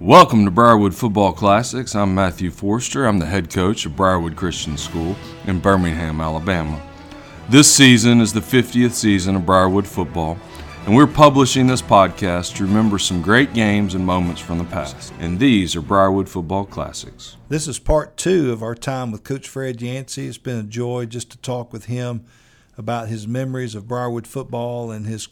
Welcome to Briarwood Football Classics. I'm Matthew Forester. I'm the head coach of Briarwood Christian School in Birmingham, Alabama. This season is the 50th season of Briarwood football, and we're publishing this podcast to remember some great games and moments from the past. And these are Briarwood Football Classics. This is part two of our time with Coach Fred Yancey. It's been a joy just to talk with him about his memories of Briarwood football and his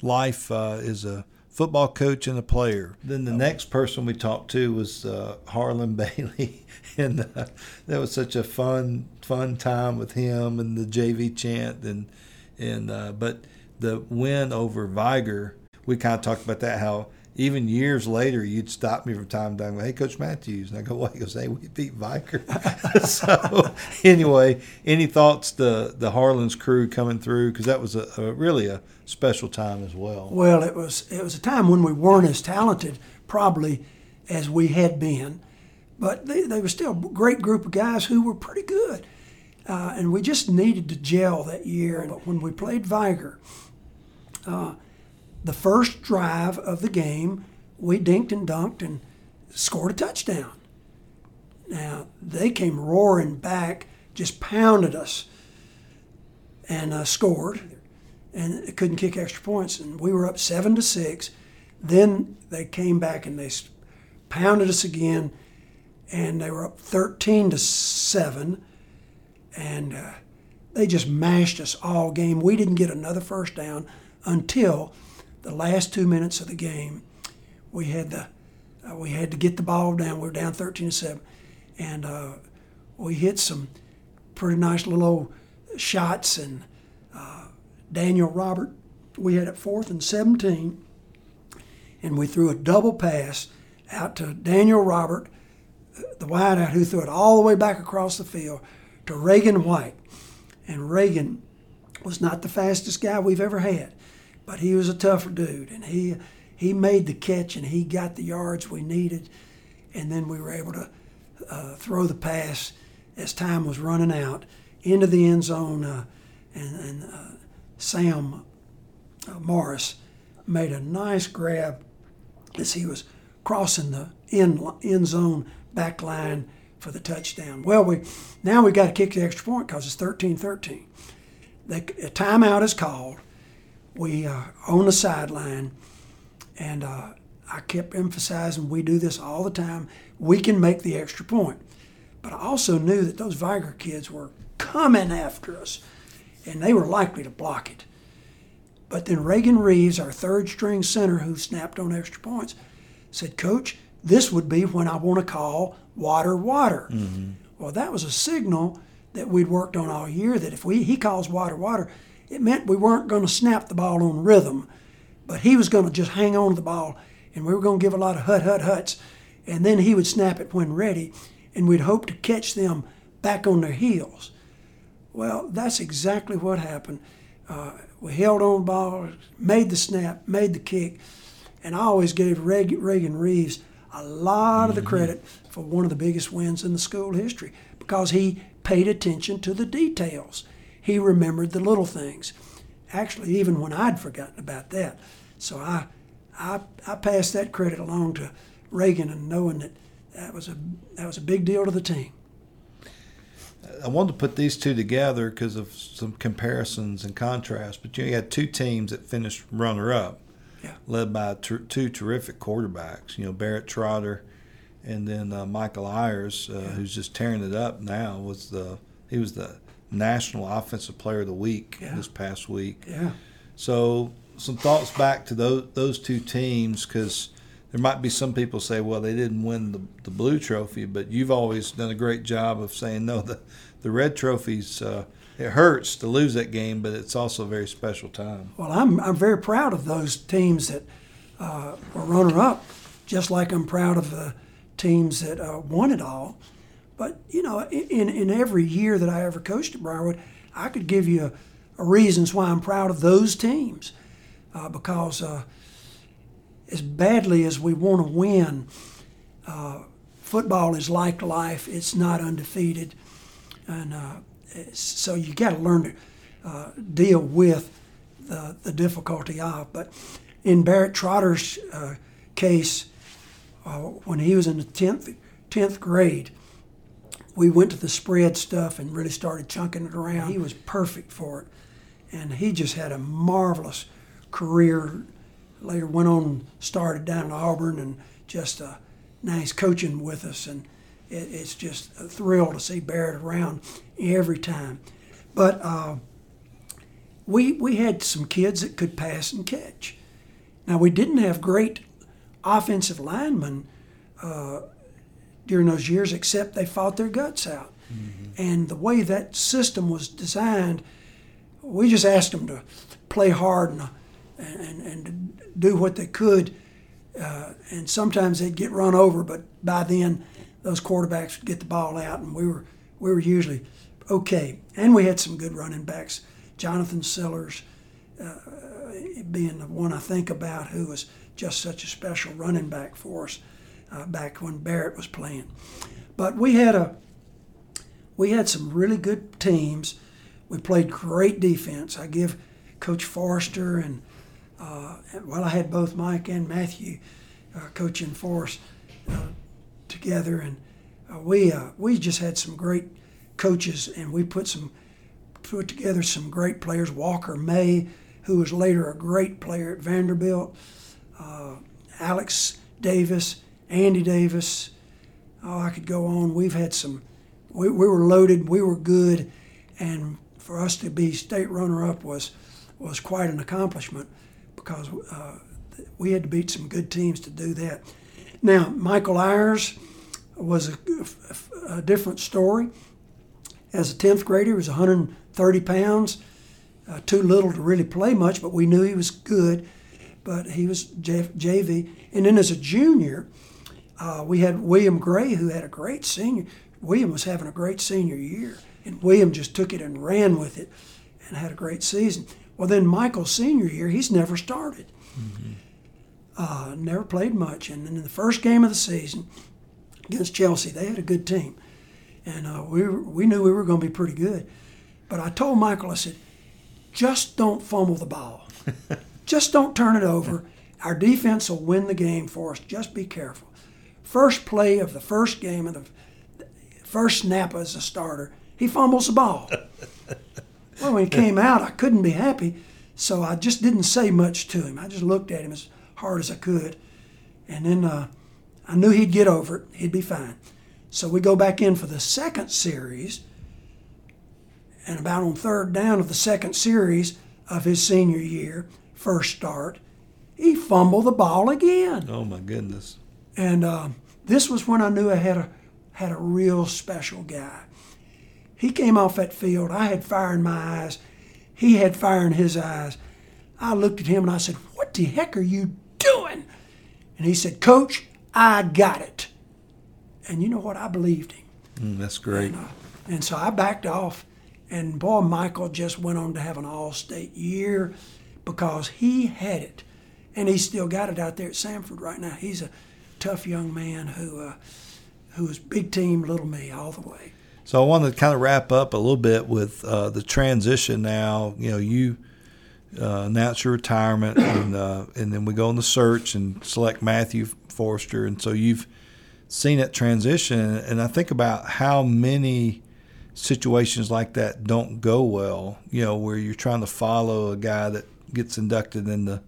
life uh, as a football coach and a player. Then the next person we talked to was uh, Harlan Bailey, and uh, that was such a fun, fun time with him and the JV chant and and uh, but the win over Vigor, we kind of talked about that how even years later, you'd stop me from time to time. Hey, Coach Matthews, and I go, "What?" He goes, "Hey, we beat Vigor." so anyway, any thoughts the the Harlan's crew coming through because that was a, a, really a special time as well. Well, it was it was a time when we weren't as talented probably as we had been, but they, they were still a great group of guys who were pretty good, uh, and we just needed to gel that year. And when we played Vigor. Uh, the first drive of the game, we dinked and dunked and scored a touchdown. Now, they came roaring back, just pounded us, and uh, scored, and couldn't kick extra points. And we were up seven to six. Then they came back and they pounded us again, and they were up 13 to seven, and uh, they just mashed us all game. We didn't get another first down until the last two minutes of the game, we had the uh, we had to get the ball down. We were down 13 to seven, and uh, we hit some pretty nice little shots. And uh, Daniel Robert, we had it fourth and 17, and we threw a double pass out to Daniel Robert, the wideout, who threw it all the way back across the field to Reagan White. And Reagan was not the fastest guy we've ever had but he was a tougher dude, and he he made the catch and he got the yards we needed, and then we were able to uh, throw the pass as time was running out into the end zone, uh, and, and uh, Sam uh, Morris made a nice grab as he was crossing the end end zone back line for the touchdown. Well, we now we've got to kick the extra point because it's 13-13. The timeout is called we uh, on the sideline, and uh, I kept emphasizing we do this all the time. We can make the extra point, but I also knew that those Vigor kids were coming after us, and they were likely to block it. But then Reagan Reeves, our third string center who snapped on extra points, said, Coach, this would be when I want to call water, water. Mm-hmm. Well, that was a signal that we'd worked on all year that if we he calls water, water, it meant we weren't going to snap the ball on rhythm, but he was going to just hang on to the ball, and we were going to give a lot of hut, hut, huts, and then he would snap it when ready, and we'd hope to catch them back on their heels. Well, that's exactly what happened. Uh, we held on the ball, made the snap, made the kick, and I always gave Reagan Reeves a lot of the mm-hmm. credit for one of the biggest wins in the school history because he paid attention to the details he remembered the little things. Actually, even when I'd forgotten about that. So I, I, I passed that credit along to Reagan and knowing that that was a, that was a big deal to the team. I wanted to put these two together because of some comparisons and contrasts. But you had two teams that finished runner-up, yeah. led by ter- two terrific quarterbacks. You know, Barrett Trotter, and then uh, Michael Hiers, uh, yeah. who's just tearing it up now. Was the he was the National Offensive Player of the Week yeah. this past week. Yeah. So some thoughts back to those those two teams because there might be some people say, well, they didn't win the, the blue trophy, but you've always done a great job of saying no. The the red trophies uh, it hurts to lose that game, but it's also a very special time. Well, I'm I'm very proud of those teams that uh, were runner up, just like I'm proud of the teams that uh, won it all. But you know, in in every year that I ever coached at Briarwood, I could give you a, a reasons why I'm proud of those teams, uh, because uh, as badly as we want to win, uh, football is like life. It's not undefeated, and uh, so you got to learn to uh, deal with the the difficulty of. But in Barrett Trotter's uh, case, when he was in the 10th, 10th grade, we went to the spread stuff and really started chunking it around. He was perfect for it. And he just had a marvelous career. Later went on and started down at Auburn and just uh, now he's coaching with us. And it, it's just a thrill to see Barrett around every time. But uh, we, we had some kids that could pass and catch. Now, we didn't have great offensive linemen uh, during those years, except they fought their guts out. Mm-hmm. And the way that system was designed, we just asked them to play hard and, and, and do what they could. Uh, and sometimes they'd get run over, but by then those quarterbacks would get the ball out, and we were we were usually okay. And we had some good running backs. Jonathan Sellers uh, being the one I think about, who was just such a special running back for us uh, back when Barrett was playing. But we had a we had some really good teams. We played great defense. I give Coach Forester and uh, well, I had both Mike and Matthew uh, coaching for us uh, together, and uh, we uh, we just had some great coaches, and we put some put together some great players. Walker May, who was later a great player at Vanderbilt, Alex Davis, Andy Davis. Oh, I could go on. We've had some. We, we were loaded. We were good, and for us to be state runner-up was was quite an accomplishment because uh, we had to beat some good teams to do that. Now, Michael Hiers was a, a, different story. As a 10th grader, he was 130 pounds, uh, too little to really play much, but we knew he was good. But he was JV. And then as a junior, uh, we had William Gray, who had a great senior. William was having a great senior year, and William just took it and ran with it and had a great season. Well, then Michael's senior year, he's never started. Mm-hmm. Uh, never played much. And then in the first game of the season against Chelsea, they had a good team. And uh, we, were, we knew we were going to be pretty good. But I told Michael, I said, just don't fumble the ball. just don't turn it over. Our defense will win the game for us. Just be careful. First play of the first game of the first snap as a starter, he fumbles the ball. well, when he came out, I couldn't be happy, so I just didn't say much to him. I just looked at him as hard as I could, and then uh, I knew he'd get over it. He'd be fine. So we go back in for the second series, and about on third down of the second series of his senior year, first start, he fumbled the ball again. Oh my goodness! And uh, this was when I knew I had a had a real special guy. He came off that field. I had fire in my eyes. He had fire in his eyes. I looked at him and I said, "What the heck are you doing?" And he said, "Coach, I got it." And you know what? I believed him. Mm, that's great. And, uh, and so I backed off. And boy, Michael just went on to have an all-state year because he had it, and he's still got it out there at Samford right now. He's a tough young man who uh, who is big team, little me all the way. So I want to kind of wrap up a little bit with uh, the transition. Now, you know, you uh, announce your retirement, and uh, and then we go on the search and select Matthew Forester, and so you've seen that transition. And I think about how many situations like that don't go well. You know, where you're trying to follow a guy that gets inducted in the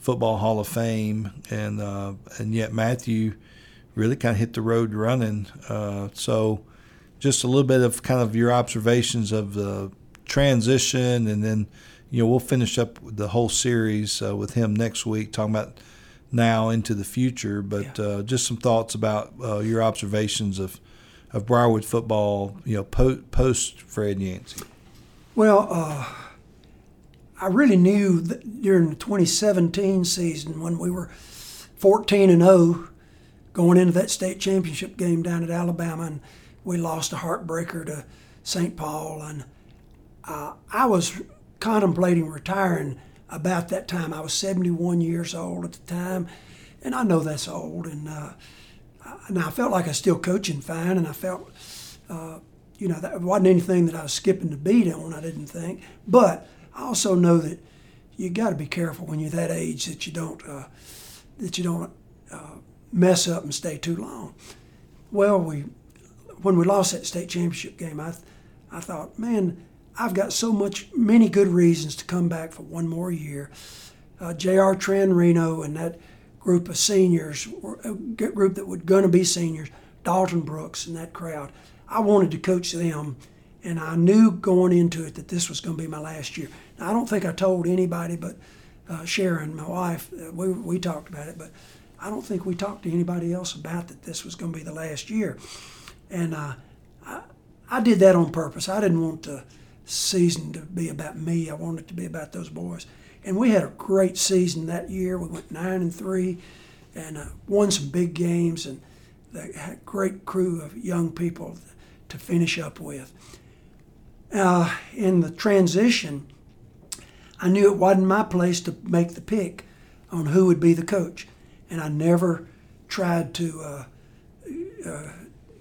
Football Hall of Fame, and uh, and yet Matthew really kind of hit the road running. Uh, so, just a little bit of kind of your observations of the transition, and then you know we'll finish up the whole series uh, with him next week, talking about now into the future. But yeah. uh, just some thoughts about uh, your observations of of Briarwood football, you know, po- post Fred Yancey. Well, uh, I really knew that during the 2017 season when we were 14 and 0 going into that state championship game down at Alabama, and we lost a heartbreaker to St. Paul. And uh, I was contemplating retiring about that time. I was 71 years old at the time, and I know that's old. And, uh, and I felt like I was still coaching fine, and I felt, uh, you know, that wasn't anything that I was skipping the beat on, I didn't think. But I also know that you got to be careful when you're that age that you don't, uh, that you don't uh, mess up and stay too long. Well, we when we lost that state championship game, I I thought, man, I've got so much many good reasons to come back for one more year. Uh, J.R. Tran Reno and that group of seniors, a group that was going to be seniors, Dalton Brooks and that crowd. I wanted to coach them, and I knew going into it that this was going to be my last year. I don't think I told anybody, but uh, Sharon, my wife, we, we talked about it, but I don't think we talked to anybody else about that this was going to be the last year. And uh, I, I did that on purpose. I didn't want the season to be about me. I wanted it to be about those boys. And we had a great season that year. We went nine and three, and uh, won some big games, and had a great crew of young people to finish up with. Uh, in the transition, I knew it wasn't my place to make the pick on who would be the coach, and I never tried to uh, uh,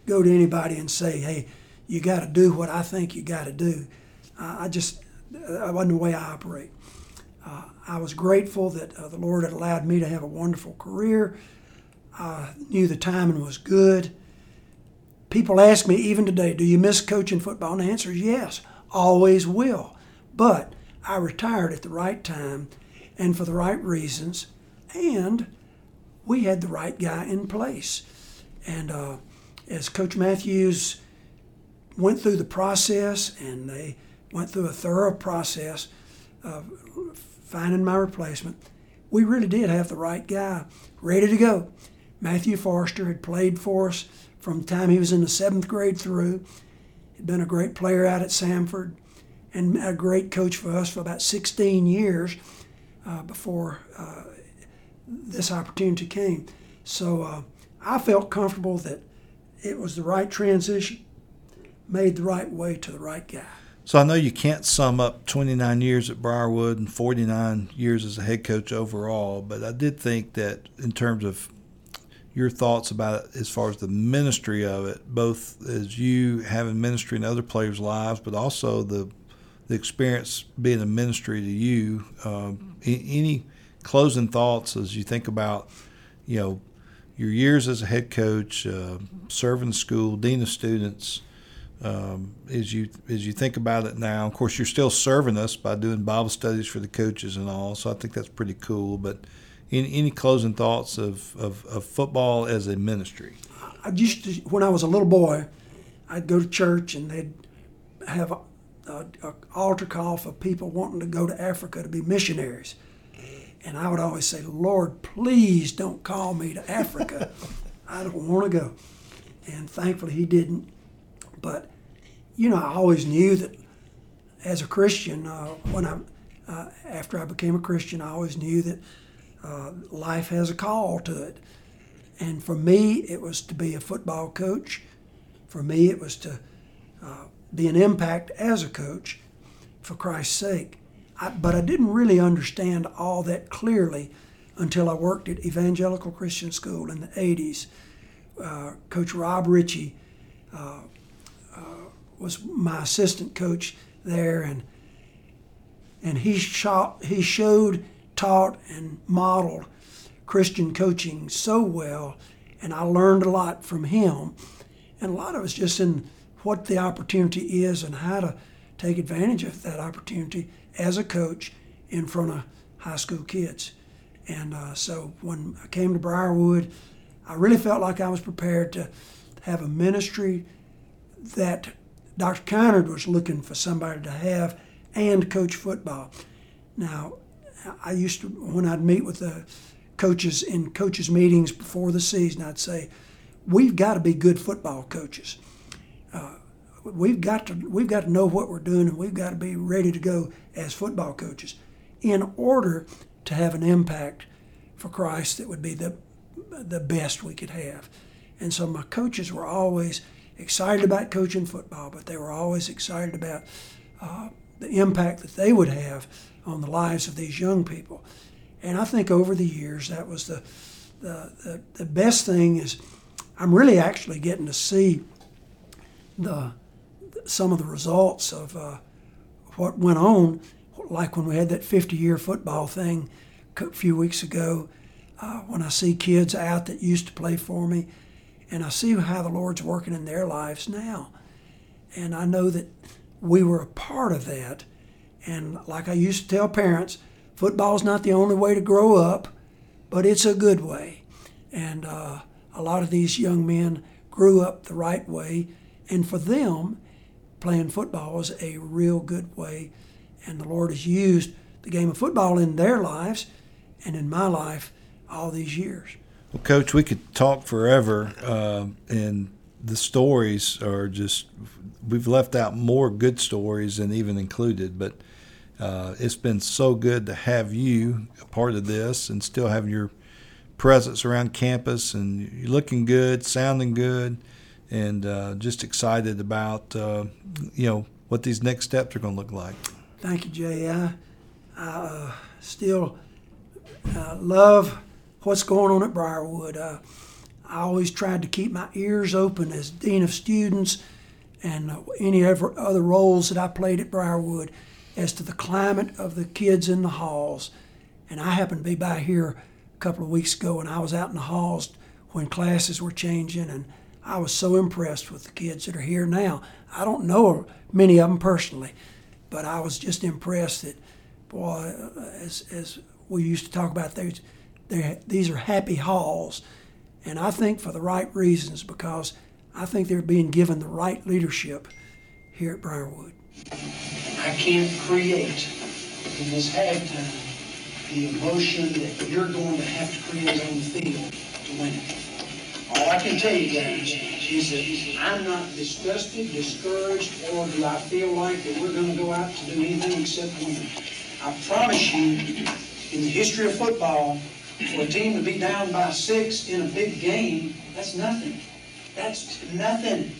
go to anybody and say, "Hey, you got to do what I think you got to do." I just that wasn't the way I operate. Uh, I was grateful that uh, the Lord had allowed me to have a wonderful career. I knew the timing was good. People ask me even today, do you miss coaching football? And the answer is yes, always will. But I retired at the right time and for the right reasons, and we had the right guy in place. And uh, as Coach Matthews went through the process and they went through a thorough process of finding my replacement, we really did have the right guy ready to go. Matthew Forester had played for us from the time he was in the seventh grade through. He'd been a great player out at Samford and a great coach for us for about 16 years uh, before uh, this opportunity came. So uh, I felt comfortable that it was the right transition, made the right way to the right guy. So I know you can't sum up 29 years at Briarwood and 49 years as a head coach overall, but I did think that in terms of your thoughts about it as far as the ministry of it, both as you having ministry in other players' lives, but also the the experience being a ministry to you. Um, any closing thoughts as you think about, you know, your years as a head coach, uh, serving the school, dean of students, um, as you as you think about it now. Of course, you're still serving us by doing Bible studies for the coaches and all. So I think that's pretty cool. But any, any closing thoughts of, of, of, football as a ministry? I used to when I was a little boy, I'd go to church and they'd have an altar call for people wanting to go to Africa to be missionaries. And I would always say, Lord, please don't call me to Africa. I don't want to go. And thankfully, He didn't. But, you know, I always knew that as a Christian, uh, when I, uh, after I became a Christian, I always knew that uh, life has a call to it. And for me, it was to be a football coach. For me, it was to uh, be an impact as a coach for Christ's sake. I, but I didn't really understand all that clearly until I worked at Evangelical Christian School in the 80s. Uh, coach Rob Ritchie uh, was my assistant coach there, and and he shot, he showed, taught, and modeled Christian coaching so well, and I learned a lot from him, and a lot of it's just in what the opportunity is and how to take advantage of that opportunity as a coach in front of high school kids. And uh, so when I came to Briarwood, I really felt like I was prepared to have a ministry that Dr. Kynard was looking for somebody to have and coach football. Now, I used to, when I'd meet with the coaches in coaches' meetings before the season, I'd say, we've got to be good football coaches. We've got to we've got to know what we're doing, and we've got to be ready to go as football coaches, in order to have an impact for Christ that would be the the best we could have. And so my coaches were always excited about coaching football, but they were always excited about uh, the impact that they would have on the lives of these young people. And I think over the years, that was the, the, the, the best thing is I'm really actually getting to see the some of the results of uh, what went on, like when we had that 50 year football thing a few weeks ago. uh, when I see kids out that used to play for me, and I see how the Lord's working in their lives now. And I know that we were a part of that. And like I used to tell parents, football's not the only way to grow up, but it's a good way. And uh, a lot of these young men grew up the right way. And for them, playing football was a real good way. And the Lord has used the game of football in their lives and in my life all these years. Well, Coach, we could talk forever, uh, and the stories are just, we've left out more good stories than even included, but uh, it's been so good to have you a part of this and still have your presence around campus and you're looking good, sounding good, and uh, just excited about, uh, you know, what these next steps are going to look like. Thank you, Jay. I, I uh, still uh, love what's going on at Briarwood. Uh, I always tried to keep my ears open as dean of students and any other roles that I played at Briarwood as to the climate of the kids in the halls. And I happened to be by here a couple of weeks ago, and I was out in the halls when classes were changing, and I was so impressed with the kids that are here now. I don't know many of them personally, but I was just impressed that, boy, as, as we used to talk about, these, these are happy halls. And I think for the right reasons because I think they're being given the right leadership here at Briarwood. I can't create in this halftime the emotion that you're going to have to create on the field to win it. All I can tell you guys is that I'm not disgusted, discouraged, or do I feel like that we're going to go out to do anything except win. I promise you, in the history of football, for a team to be down by six in a big game, that's nothing. That's nothing.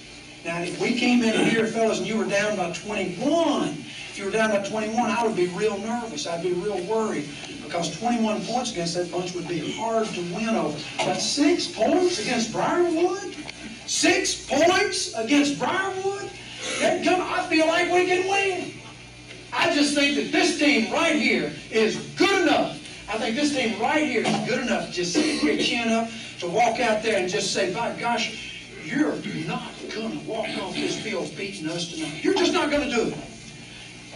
Now, if we came in here, fellas, and you were down by 21, if you were down by 21, I would be real nervous. I'd be real worried because 21 points against that bunch would be hard to win over. But six points against Briarwood? Six points against Briarwood? Come, I feel like we can win. I just think that this team right here is good enough. I think this team right here is good enough to just stick your chin up, to walk out there and just say, by gosh, you're not going to walk off this field beating us tonight. You're just not going to do it.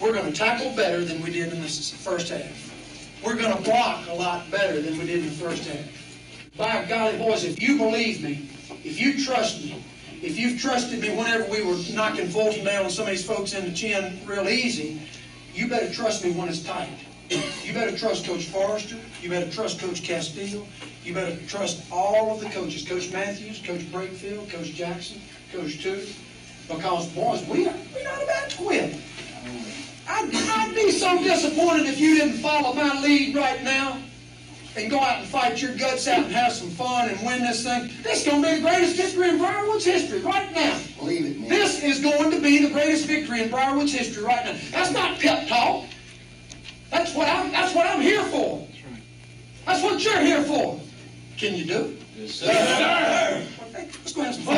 We're going to tackle better than we did in the first half. We're going to block a lot better than we did in the first half. By golly, boys, if you believe me, if you trust me, if you've trusted me whenever we were knocking Fulton down and some of these folks in the chin real easy, you better trust me when it's tight. You better trust Coach Forester. You better trust Coach Castillo. You better trust all of the coaches, Coach Matthews, Coach Brakefield, Coach Jackson, Coach Tooth, Because, boys, we are, we're not about to quit. I'd, I'd be so disappointed if you didn't follow my lead right now and go out and fight your guts out and have some fun and win this thing. This is going to be the greatest victory in Briarwood's history right now. Believe it, man. This is going to be the greatest victory in Briarwood's history right now. That's not pep talk. That's what I'm, that's what I'm here for. That's what you're here for. Can you do it? Yes, sir. Yes, sir. Let's go have some fun.